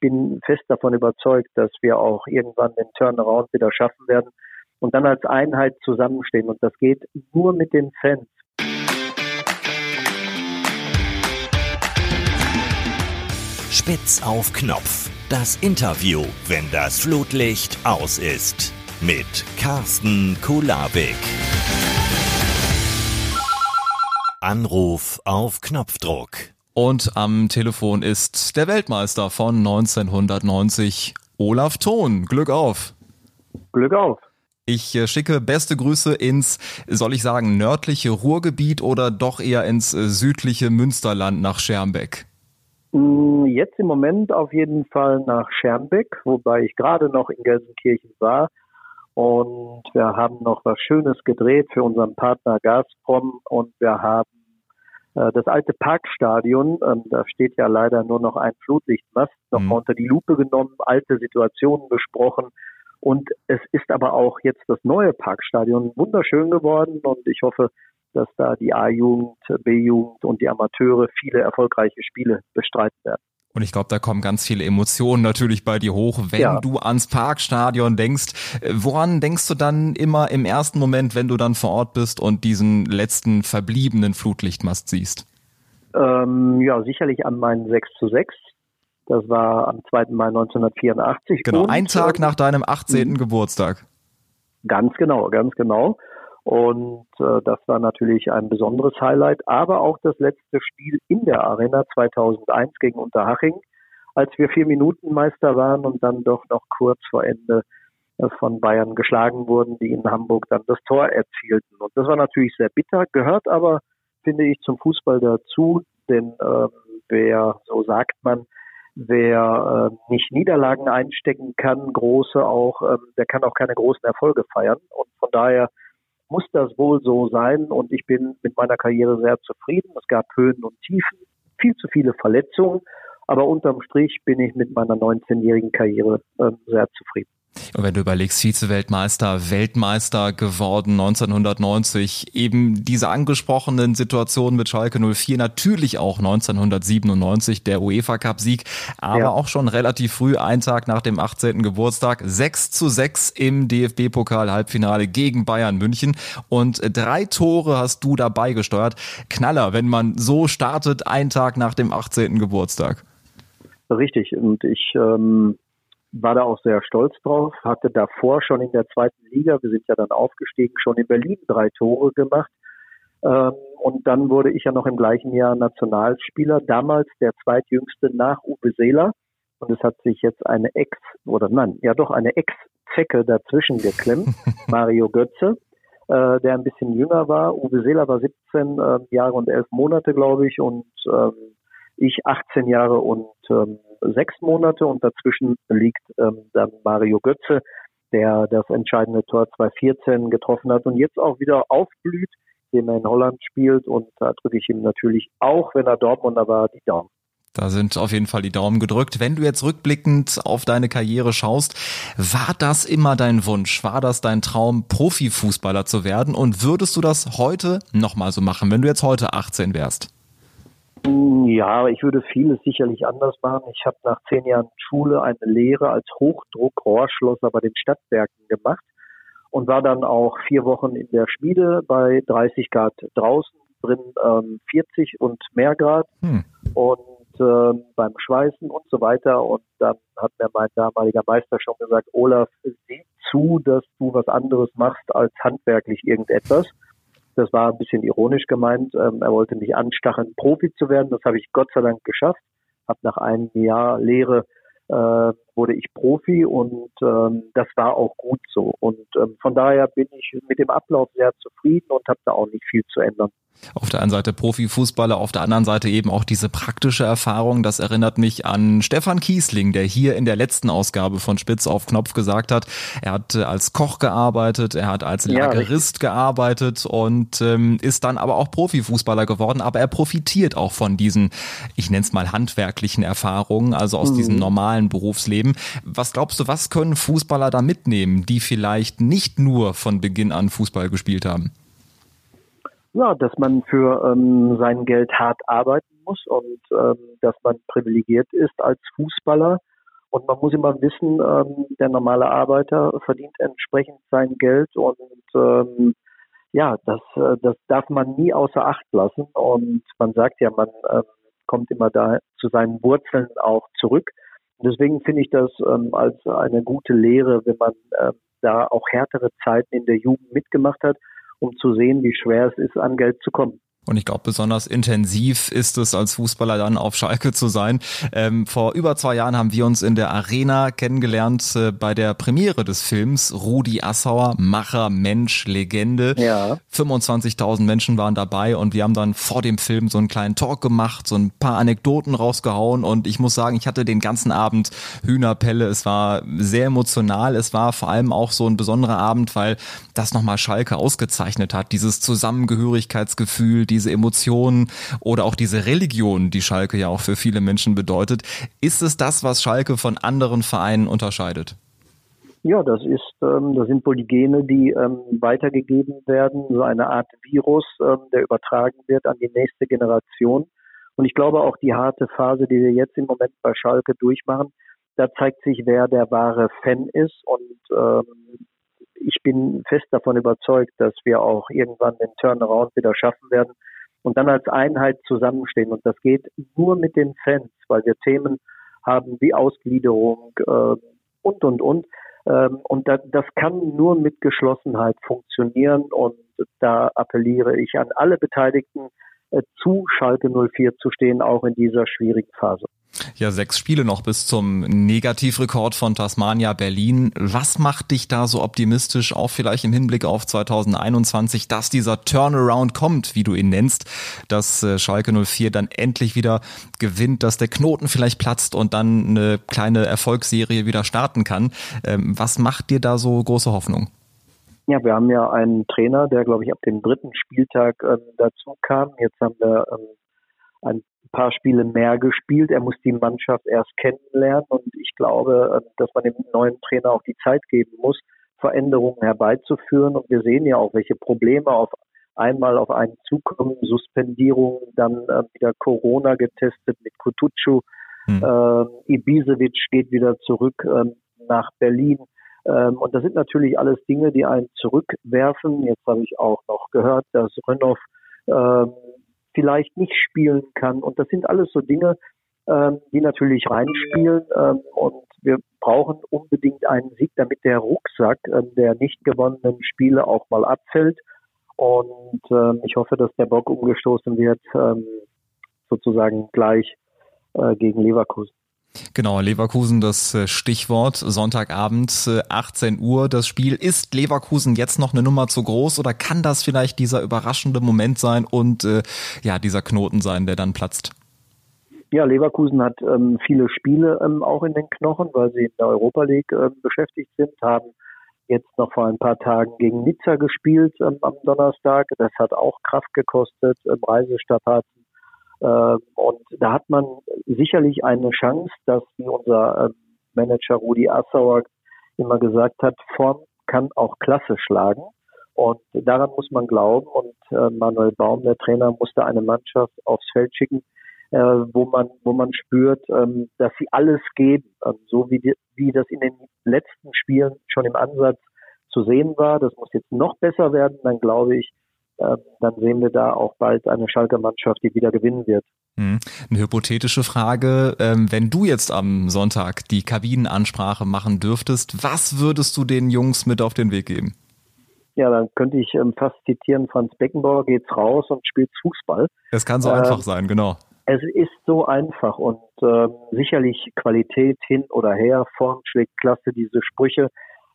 ich bin fest davon überzeugt, dass wir auch irgendwann den Turnaround wieder schaffen werden und dann als Einheit zusammenstehen. Und das geht nur mit den Fans. Spitz auf Knopf. Das Interview, wenn das Flutlicht aus ist. Mit Carsten Kulabik. Anruf auf Knopfdruck. Und am Telefon ist der Weltmeister von 1990, Olaf Thon. Glück auf. Glück auf. Ich äh, schicke beste Grüße ins, soll ich sagen, nördliche Ruhrgebiet oder doch eher ins äh, südliche Münsterland nach Schermbeck? Mm, jetzt im Moment auf jeden Fall nach Schermbeck, wobei ich gerade noch in Gelsenkirchen war. Und wir haben noch was Schönes gedreht für unseren Partner Gazprom und wir haben das alte Parkstadion, ähm, da steht ja leider nur noch ein Flutlichtmast, nochmal mhm. unter die Lupe genommen, alte Situationen besprochen. Und es ist aber auch jetzt das neue Parkstadion wunderschön geworden und ich hoffe, dass da die A-Jugend, B-Jugend und die Amateure viele erfolgreiche Spiele bestreiten werden. Und ich glaube, da kommen ganz viele Emotionen natürlich bei dir hoch, wenn ja. du ans Parkstadion denkst. Woran denkst du dann immer im ersten Moment, wenn du dann vor Ort bist und diesen letzten verbliebenen Flutlichtmast siehst? Ähm, ja, sicherlich an meinen 6 zu 6. Das war am 2. Mai 1984. Genau, und, ein Tag nach deinem 18. Mhm. Geburtstag. Ganz genau, ganz genau. Und äh, das war natürlich ein besonderes Highlight, aber auch das letzte Spiel in der Arena 2001 gegen Unterhaching, als wir vier Minuten Meister waren und dann doch noch kurz vor Ende äh, von Bayern geschlagen wurden, die in Hamburg dann das Tor erzielten. Und das war natürlich sehr bitter, gehört aber, finde ich, zum Fußball dazu, denn äh, wer, so sagt man, wer äh, nicht Niederlagen einstecken kann, große auch, äh, der kann auch keine großen Erfolge feiern. Und von daher muss das wohl so sein und ich bin mit meiner Karriere sehr zufrieden. Es gab Höhen und Tiefen, viel zu viele Verletzungen, aber unterm Strich bin ich mit meiner 19-jährigen Karriere äh, sehr zufrieden. Und wenn du überlegst, Vize-Weltmeister, Weltmeister geworden 1990, eben diese angesprochenen Situationen mit Schalke 04, natürlich auch 1997 der UEFA-Cup-Sieg, aber ja. auch schon relativ früh, einen Tag nach dem 18. Geburtstag, 6 zu 6 im DFB-Pokal-Halbfinale gegen Bayern München und drei Tore hast du dabei gesteuert. Knaller, wenn man so startet, einen Tag nach dem 18. Geburtstag. Richtig, und ich ähm war da auch sehr stolz drauf, hatte davor schon in der zweiten Liga, wir sind ja dann aufgestiegen, schon in Berlin drei Tore gemacht. Ähm, und dann wurde ich ja noch im gleichen Jahr Nationalspieler, damals der zweitjüngste nach Uwe Seeler. Und es hat sich jetzt eine Ex, oder nein, ja doch eine Ex-Zecke dazwischen geklemmt, Mario Götze, äh, der ein bisschen jünger war. Uwe Seeler war 17 äh, Jahre und 11 Monate, glaube ich, und ähm, ich 18 Jahre und ähm, sechs Monate und dazwischen liegt ähm, dann Mario Götze, der das entscheidende Tor 2014 getroffen hat und jetzt auch wieder aufblüht, dem er in Holland spielt und da drücke ich ihm natürlich auch, wenn er Dortmunder war, die Daumen. Da sind auf jeden Fall die Daumen gedrückt. Wenn du jetzt rückblickend auf deine Karriere schaust, war das immer dein Wunsch? War das dein Traum, Profifußballer zu werden? Und würdest du das heute nochmal so machen, wenn du jetzt heute 18 wärst? Ja, ich würde vieles sicherlich anders machen. Ich habe nach zehn Jahren Schule eine Lehre als Hochdruckrohrschlosser bei den Stadtwerken gemacht und war dann auch vier Wochen in der Schmiede bei 30 Grad draußen, drin ähm, 40 und mehr Grad hm. und ähm, beim Schweißen und so weiter. Und dann hat mir mein damaliger Meister schon gesagt, Olaf, sieh zu, dass du was anderes machst als handwerklich irgendetwas. Das war ein bisschen ironisch gemeint. Ähm, er wollte mich anstacheln, Profi zu werden. Das habe ich Gott sei Dank geschafft. Habe nach einem Jahr Lehre äh, wurde ich Profi und ähm, das war auch gut so. Und ähm, von daher bin ich mit dem Ablauf sehr zufrieden und habe da auch nicht viel zu ändern. Auf der einen Seite Profifußballer, auf der anderen Seite eben auch diese praktische Erfahrung. Das erinnert mich an Stefan Kiesling, der hier in der letzten Ausgabe von Spitz auf Knopf gesagt hat, er hat äh, als Koch gearbeitet, er hat als Lagerist ja, gearbeitet und ähm, ist dann aber auch Profifußballer geworden. Aber er profitiert auch von diesen, ich nenne es mal handwerklichen Erfahrungen, also aus mhm. diesem normalen Berufsleben. Was glaubst du, was können Fußballer da mitnehmen, die vielleicht nicht nur von Beginn an Fußball gespielt haben? ja, dass man für ähm, sein Geld hart arbeiten muss und ähm, dass man privilegiert ist als Fußballer Und man muss immer wissen, ähm, der normale Arbeiter verdient entsprechend sein Geld und ähm, ja, das, äh, das darf man nie außer Acht lassen. Und man sagt ja, man ähm, kommt immer da zu seinen Wurzeln auch zurück. Deswegen finde ich das ähm, als eine gute Lehre, wenn man ähm, da auch härtere Zeiten in der Jugend mitgemacht hat, um zu sehen, wie schwer es ist, an Geld zu kommen. Und ich glaube, besonders intensiv ist es als Fußballer dann auf Schalke zu sein. Ähm, vor über zwei Jahren haben wir uns in der Arena kennengelernt äh, bei der Premiere des Films Rudi Assauer, Macher, Mensch, Legende. Ja. 25.000 Menschen waren dabei und wir haben dann vor dem Film so einen kleinen Talk gemacht, so ein paar Anekdoten rausgehauen und ich muss sagen, ich hatte den ganzen Abend Hühnerpelle. Es war sehr emotional. Es war vor allem auch so ein besonderer Abend, weil das nochmal Schalke ausgezeichnet hat. Dieses Zusammengehörigkeitsgefühl, die diese Emotionen oder auch diese Religion, die Schalke ja auch für viele Menschen bedeutet. Ist es das, was Schalke von anderen Vereinen unterscheidet? Ja, das ist, ähm, das sind wohl die Gene, die ähm, weitergegeben werden, so eine Art Virus, ähm, der übertragen wird an die nächste Generation. Und ich glaube auch die harte Phase, die wir jetzt im Moment bei Schalke durchmachen, da zeigt sich, wer der wahre Fan ist. Und ähm, ich bin fest davon überzeugt, dass wir auch irgendwann den Turnaround wieder schaffen werden und dann als Einheit zusammenstehen. Und das geht nur mit den Fans, weil wir Themen haben wie Ausgliederung äh, und, und, und. Ähm, und da, das kann nur mit Geschlossenheit funktionieren. Und da appelliere ich an alle Beteiligten, äh, zu Schalke 04 zu stehen, auch in dieser schwierigen Phase. Ja, sechs Spiele noch bis zum Negativrekord von Tasmania Berlin. Was macht dich da so optimistisch, auch vielleicht im Hinblick auf 2021, dass dieser Turnaround kommt, wie du ihn nennst, dass äh, Schalke 04 dann endlich wieder gewinnt, dass der Knoten vielleicht platzt und dann eine kleine Erfolgsserie wieder starten kann. Ähm, was macht dir da so große Hoffnung? Ja, wir haben ja einen Trainer, der, glaube ich, ab dem dritten Spieltag ähm, dazu kam. Jetzt haben wir ähm, ein paar Spiele mehr gespielt. Er muss die Mannschaft erst kennenlernen und ich glaube, ähm, dass man dem neuen Trainer auch die Zeit geben muss, Veränderungen herbeizuführen. Und wir sehen ja auch, welche Probleme auf einmal auf einen zukommen. Suspendierungen, dann äh, wieder Corona getestet mit Kutucu. Hm. Äh, Ibisevic geht wieder zurück äh, nach Berlin. Ähm, und das sind natürlich alles Dinge, die einen zurückwerfen. Jetzt habe ich auch noch gehört, dass Rönnow ähm, vielleicht nicht spielen kann. Und das sind alles so Dinge, ähm, die natürlich reinspielen. Ähm, und wir brauchen unbedingt einen Sieg, damit der Rucksack ähm, der nicht gewonnenen Spiele auch mal abfällt. Und ähm, ich hoffe, dass der Bock umgestoßen wird, ähm, sozusagen gleich äh, gegen Leverkusen. Genau, Leverkusen das äh, Stichwort. Sonntagabend 18 äh, Uhr. Das Spiel ist Leverkusen jetzt noch eine Nummer zu groß oder kann das vielleicht dieser überraschende Moment sein und äh, ja dieser Knoten sein, der dann platzt? Ja, Leverkusen hat ähm, viele Spiele ähm, auch in den Knochen, weil sie in der Europa League ähm, beschäftigt sind, haben jetzt noch vor ein paar Tagen gegen Nizza gespielt ähm, am Donnerstag. Das hat auch Kraft gekostet, ähm, ähm, und da hat man sicherlich eine Chance, dass, wie unser ähm, Manager Rudi Assauer immer gesagt hat, Form kann auch Klasse schlagen. Und daran muss man glauben. Und äh, Manuel Baum, der Trainer, musste eine Mannschaft aufs Feld schicken, äh, wo man, wo man spürt, ähm, dass sie alles geben. so wie, die, wie das in den letzten Spielen schon im Ansatz zu sehen war. Das muss jetzt noch besser werden. Dann glaube ich, ähm, dann sehen wir da auch bald eine Schalker Mannschaft, die wieder gewinnen wird. Hm. Eine hypothetische Frage, ähm, wenn du jetzt am Sonntag die Kabinenansprache machen dürftest, was würdest du den Jungs mit auf den Weg geben? Ja, dann könnte ich ähm, fast zitieren, Franz Beckenbauer geht's raus und spielt Fußball. Es kann so äh, einfach sein, genau. Es ist so einfach und äh, sicherlich Qualität hin oder her, Form schlägt Klasse, diese Sprüche.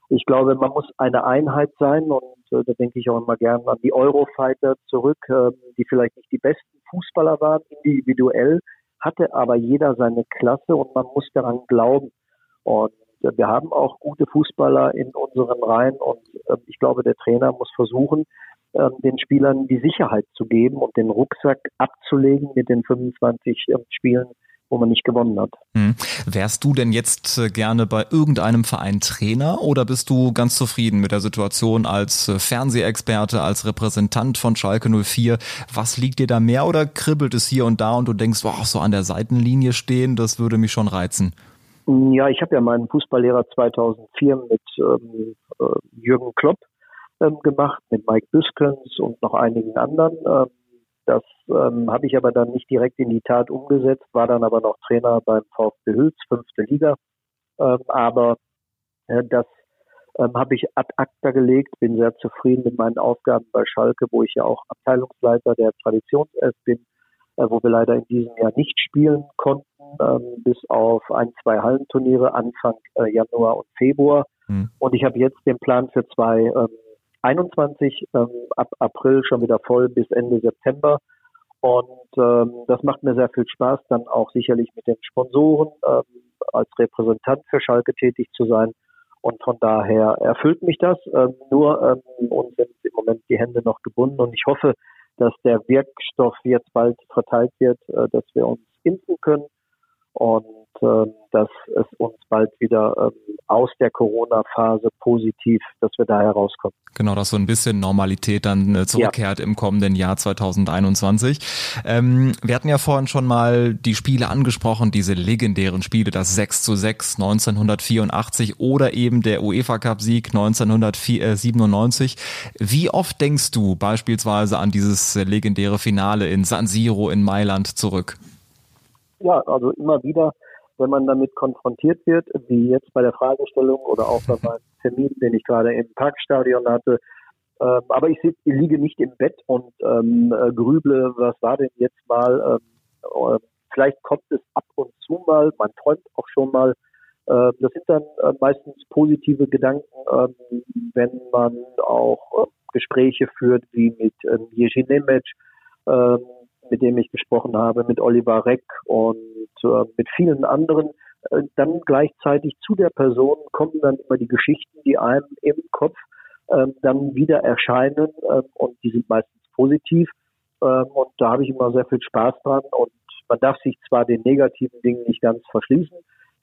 Ich glaube, man muss eine Einheit sein und äh, da denke ich auch immer gerne an die Eurofighter zurück, äh, die vielleicht nicht die besten Fußballer waren, individuell, hatte aber jeder seine Klasse und man muss daran glauben. Und äh, wir haben auch gute Fußballer in unseren Reihen und äh, ich glaube, der Trainer muss versuchen, äh, den Spielern die Sicherheit zu geben und den Rucksack abzulegen mit den 25 ähm, Spielen, wo man nicht gewonnen hat. Hm. Wärst du denn jetzt äh, gerne bei irgendeinem Verein Trainer oder bist du ganz zufrieden mit der Situation als äh, Fernsehexperte, als Repräsentant von Schalke 04? Was liegt dir da mehr oder kribbelt es hier und da und du denkst, wow, so an der Seitenlinie stehen, das würde mich schon reizen? Ja, ich habe ja meinen Fußballlehrer 2004 mit ähm, äh, Jürgen Klopp ähm, gemacht, mit Mike Büskens und noch einigen anderen. Ähm, das ähm, habe ich aber dann nicht direkt in die Tat umgesetzt, war dann aber noch Trainer beim VfB Hüls, fünfte Liga. Ähm, aber äh, das ähm, habe ich ad acta gelegt, bin sehr zufrieden mit meinen Aufgaben bei Schalke, wo ich ja auch Abteilungsleiter der Traditionself bin, äh, wo wir leider in diesem Jahr nicht spielen konnten, ähm, bis auf ein, zwei Hallenturniere Anfang äh, Januar und Februar. Mhm. Und ich habe jetzt den Plan für zwei ähm, 21 ähm, ab April schon wieder voll bis Ende September. Und ähm, das macht mir sehr viel Spaß, dann auch sicherlich mit den Sponsoren ähm, als Repräsentant für Schalke tätig zu sein. Und von daher erfüllt mich das. Ähm, nur ähm, uns sind im Moment die Hände noch gebunden und ich hoffe, dass der Wirkstoff jetzt bald verteilt wird, äh, dass wir uns impfen können und dass es uns bald wieder ähm, aus der Corona-Phase positiv, dass wir da herauskommen. Genau, dass so ein bisschen Normalität dann äh, zurückkehrt ja. im kommenden Jahr 2021. Ähm, wir hatten ja vorhin schon mal die Spiele angesprochen, diese legendären Spiele, das 6 zu 6 1984 oder eben der UEFA Cup Sieg 1997. Wie oft denkst du beispielsweise an dieses legendäre Finale in San Siro in Mailand zurück? ja, also immer wieder, wenn man damit konfrontiert wird, wie jetzt bei der Fragestellung oder auch bei meinem Termin, den ich gerade im Parkstadion hatte, ähm, aber ich, sitz, ich liege nicht im Bett und ähm, äh, grüble, was war denn jetzt mal, ähm, äh, vielleicht kommt es ab und zu mal, man träumt auch schon mal, äh, das sind dann äh, meistens positive Gedanken, ähm, wenn man auch äh, Gespräche führt, wie mit ähm, Jerzy Nemec, ähm, mit dem ich gesprochen habe, mit Oliver Reck und äh, mit vielen anderen, äh, dann gleichzeitig zu der Person kommen dann immer die Geschichten, die einem im Kopf äh, dann wieder erscheinen äh, und die sind meistens positiv. Äh, und da habe ich immer sehr viel Spaß dran und man darf sich zwar den negativen Dingen nicht ganz verschließen,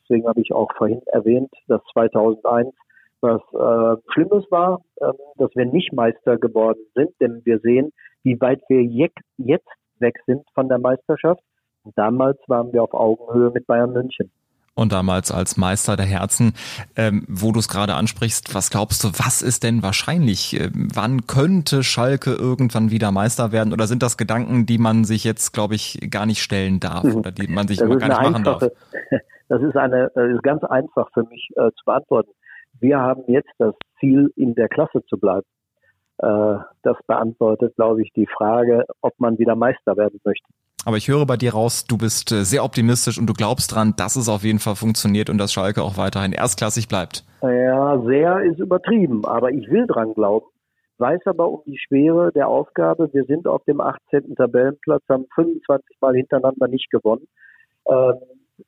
deswegen habe ich auch vorhin erwähnt, dass 2001 was äh, Schlimmes war, äh, dass wir nicht Meister geworden sind, denn wir sehen, wie weit wir jetzt weg sind von der Meisterschaft. Und damals waren wir auf Augenhöhe mit Bayern München. Und damals als Meister der Herzen, ähm, wo du es gerade ansprichst, was glaubst du, was ist denn wahrscheinlich? Ähm, wann könnte Schalke irgendwann wieder Meister werden? Oder sind das Gedanken, die man sich jetzt, glaube ich, gar nicht stellen darf mhm. oder die man sich gar nicht machen einfache, darf? Das ist eine, das ist ganz einfach für mich äh, zu beantworten. Wir haben jetzt das Ziel, in der Klasse zu bleiben. Äh, das beantwortet, glaube ich, die Frage, ob man wieder Meister werden möchte. Aber ich höre bei dir raus, du bist äh, sehr optimistisch und du glaubst dran, dass es auf jeden Fall funktioniert und dass Schalke auch weiterhin erstklassig bleibt. Ja, sehr ist übertrieben, aber ich will dran glauben. Weiß aber um die Schwere der Aufgabe. Wir sind auf dem 18. Tabellenplatz, haben 25 Mal hintereinander nicht gewonnen. Ähm,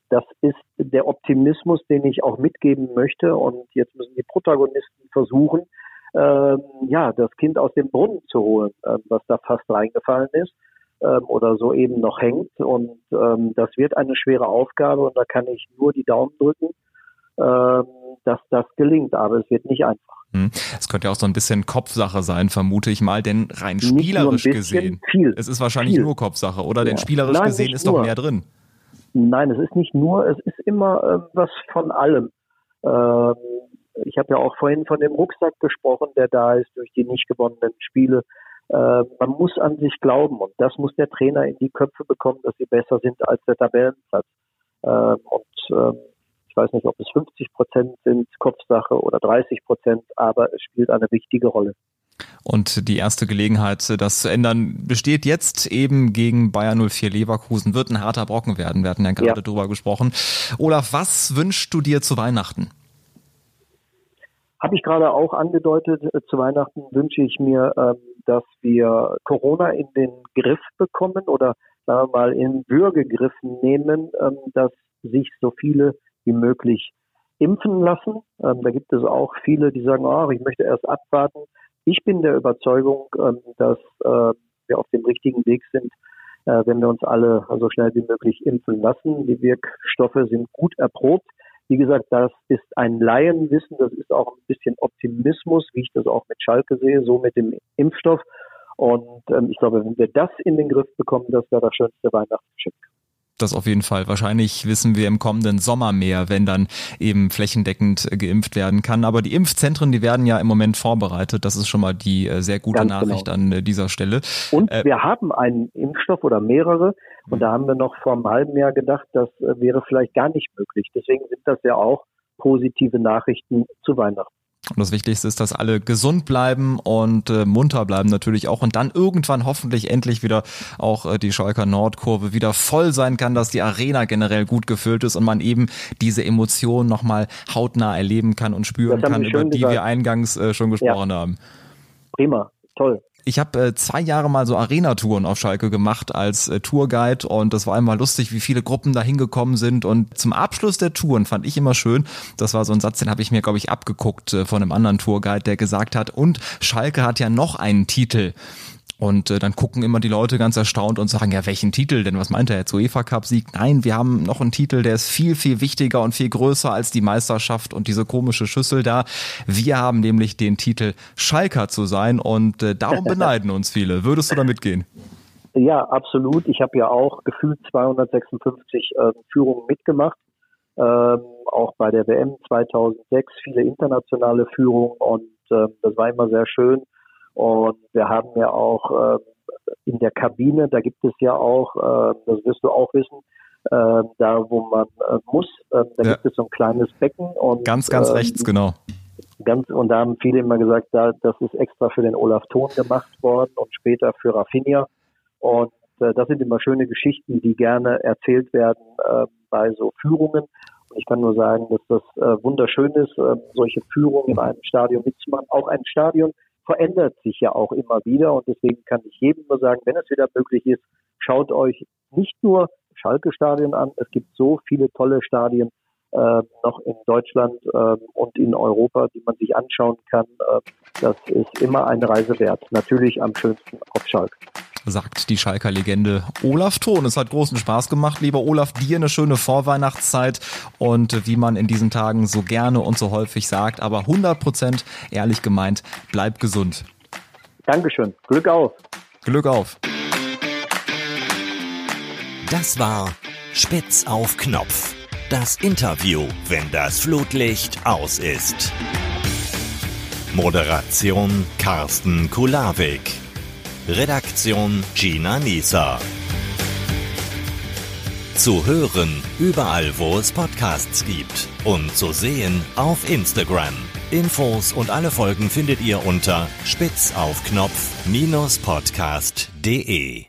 das ist der Optimismus, den ich auch mitgeben möchte. Und jetzt müssen die Protagonisten versuchen, ähm, ja, das Kind aus dem Brunnen zu holen, ähm, was da fast reingefallen ist ähm, oder so eben noch hängt. Und ähm, das wird eine schwere Aufgabe und da kann ich nur die Daumen drücken, ähm, dass das gelingt. Aber es wird nicht einfach. Hm. Es könnte ja auch so ein bisschen Kopfsache sein, vermute ich mal, denn rein spielerisch bisschen, gesehen, viel, es ist wahrscheinlich viel. nur Kopfsache, oder? Ja. Denn spielerisch Nein, gesehen ist nur. doch mehr drin. Nein, es ist nicht nur, es ist immer äh, was von allem. Ähm, ich habe ja auch vorhin von dem Rucksack gesprochen, der da ist durch die nicht gewonnenen Spiele. Äh, man muss an sich glauben und das muss der Trainer in die Köpfe bekommen, dass sie besser sind als der Tabellenplatz. Äh, und äh, ich weiß nicht, ob es 50 Prozent sind, Kopfsache oder 30 Prozent, aber es spielt eine wichtige Rolle. Und die erste Gelegenheit, das zu ändern, besteht jetzt eben gegen Bayern 04 Leverkusen. Wird ein harter Brocken werden. Wir hatten ja gerade ja. drüber gesprochen. Olaf, was wünschst du dir zu Weihnachten? Habe ich gerade auch angedeutet, äh, zu Weihnachten wünsche ich mir, ähm, dass wir Corona in den Griff bekommen oder sagen wir mal in Würgegriff nehmen, ähm, dass sich so viele wie möglich impfen lassen. Ähm, da gibt es auch viele, die sagen, oh, ich möchte erst abwarten. Ich bin der Überzeugung, dass wir auf dem richtigen Weg sind, äh, wenn wir uns alle so schnell wie möglich impfen lassen. Die Wirkstoffe sind gut erprobt. Wie gesagt, das ist ein Laienwissen, das ist auch ein bisschen Optimismus, wie ich das auch mit Schalke sehe, so mit dem Impfstoff. Und ähm, ich glaube, wenn wir das in den Griff bekommen, das wäre das schönste Weihnachtsgeschenk. Das auf jeden Fall. Wahrscheinlich wissen wir im kommenden Sommer mehr, wenn dann eben flächendeckend äh, geimpft werden kann. Aber die Impfzentren, die werden ja im Moment vorbereitet. Das ist schon mal die äh, sehr gute Ganz. Nachricht genau. an äh, dieser Stelle. Und äh, wir haben einen Impfstoff oder mehrere. Und da haben wir noch vor einem halben Jahr gedacht, das wäre vielleicht gar nicht möglich. Deswegen sind das ja auch positive Nachrichten zu Weihnachten. Und das Wichtigste ist, dass alle gesund bleiben und äh, munter bleiben natürlich auch und dann irgendwann hoffentlich endlich wieder auch äh, die Schalker Nordkurve wieder voll sein kann, dass die Arena generell gut gefüllt ist und man eben diese Emotionen nochmal hautnah erleben kann und spüren kann, über die gesagt. wir eingangs äh, schon gesprochen ja. haben. Prima, toll. Ich habe äh, zwei Jahre mal so Arena-Touren auf Schalke gemacht als äh, Tourguide und das war immer lustig, wie viele Gruppen da hingekommen sind. Und zum Abschluss der Touren fand ich immer schön, das war so ein Satz, den habe ich mir, glaube ich, abgeguckt äh, von einem anderen Tourguide, der gesagt hat, und Schalke hat ja noch einen Titel. Und äh, dann gucken immer die Leute ganz erstaunt und sagen, ja, welchen Titel denn? Was meint er jetzt? UEFA Cup Sieg? Nein, wir haben noch einen Titel, der ist viel, viel wichtiger und viel größer als die Meisterschaft und diese komische Schüssel da. Wir haben nämlich den Titel Schalker zu sein und äh, darum beneiden uns viele. Würdest du da mitgehen? Ja, absolut. Ich habe ja auch gefühlt 256 äh, Führungen mitgemacht. Ähm, auch bei der WM 2006 viele internationale Führungen und äh, das war immer sehr schön und wir haben ja auch äh, in der Kabine, da gibt es ja auch, äh, das wirst du auch wissen, äh, da wo man äh, muss, da ja. gibt es so ein kleines Becken. Und, ganz, ganz äh, rechts, genau. Ganz, und da haben viele immer gesagt, da, das ist extra für den Olaf Thon gemacht worden und später für Raffinia. Und äh, das sind immer schöne Geschichten, die gerne erzählt werden äh, bei so Führungen. Und ich kann nur sagen, dass das äh, wunderschön ist, solche Führungen in einem Stadion mitzumachen. Auch ein Stadion, verändert sich ja auch immer wieder und deswegen kann ich jedem nur sagen, wenn es wieder möglich ist, schaut euch nicht nur Schalke-Stadien an, es gibt so viele tolle Stadien äh, noch in Deutschland äh, und in Europa, die man sich anschauen kann. Äh, das ist immer eine Reise wert. Natürlich am schönsten auf Schalke sagt die Schalker Legende Olaf Thon. Es hat großen Spaß gemacht, lieber Olaf, dir eine schöne Vorweihnachtszeit und wie man in diesen Tagen so gerne und so häufig sagt, aber 100 Prozent ehrlich gemeint, bleib gesund. Dankeschön. Glück auf. Glück auf. Das war Spitz auf Knopf. Das Interview, wenn das Flutlicht aus ist. Moderation Carsten Kulawik. Redaktion Gina Nieser. Zu hören überall, wo es Podcasts gibt und zu sehen auf Instagram. Infos und alle Folgen findet ihr unter spitzaufknopf-podcast.de.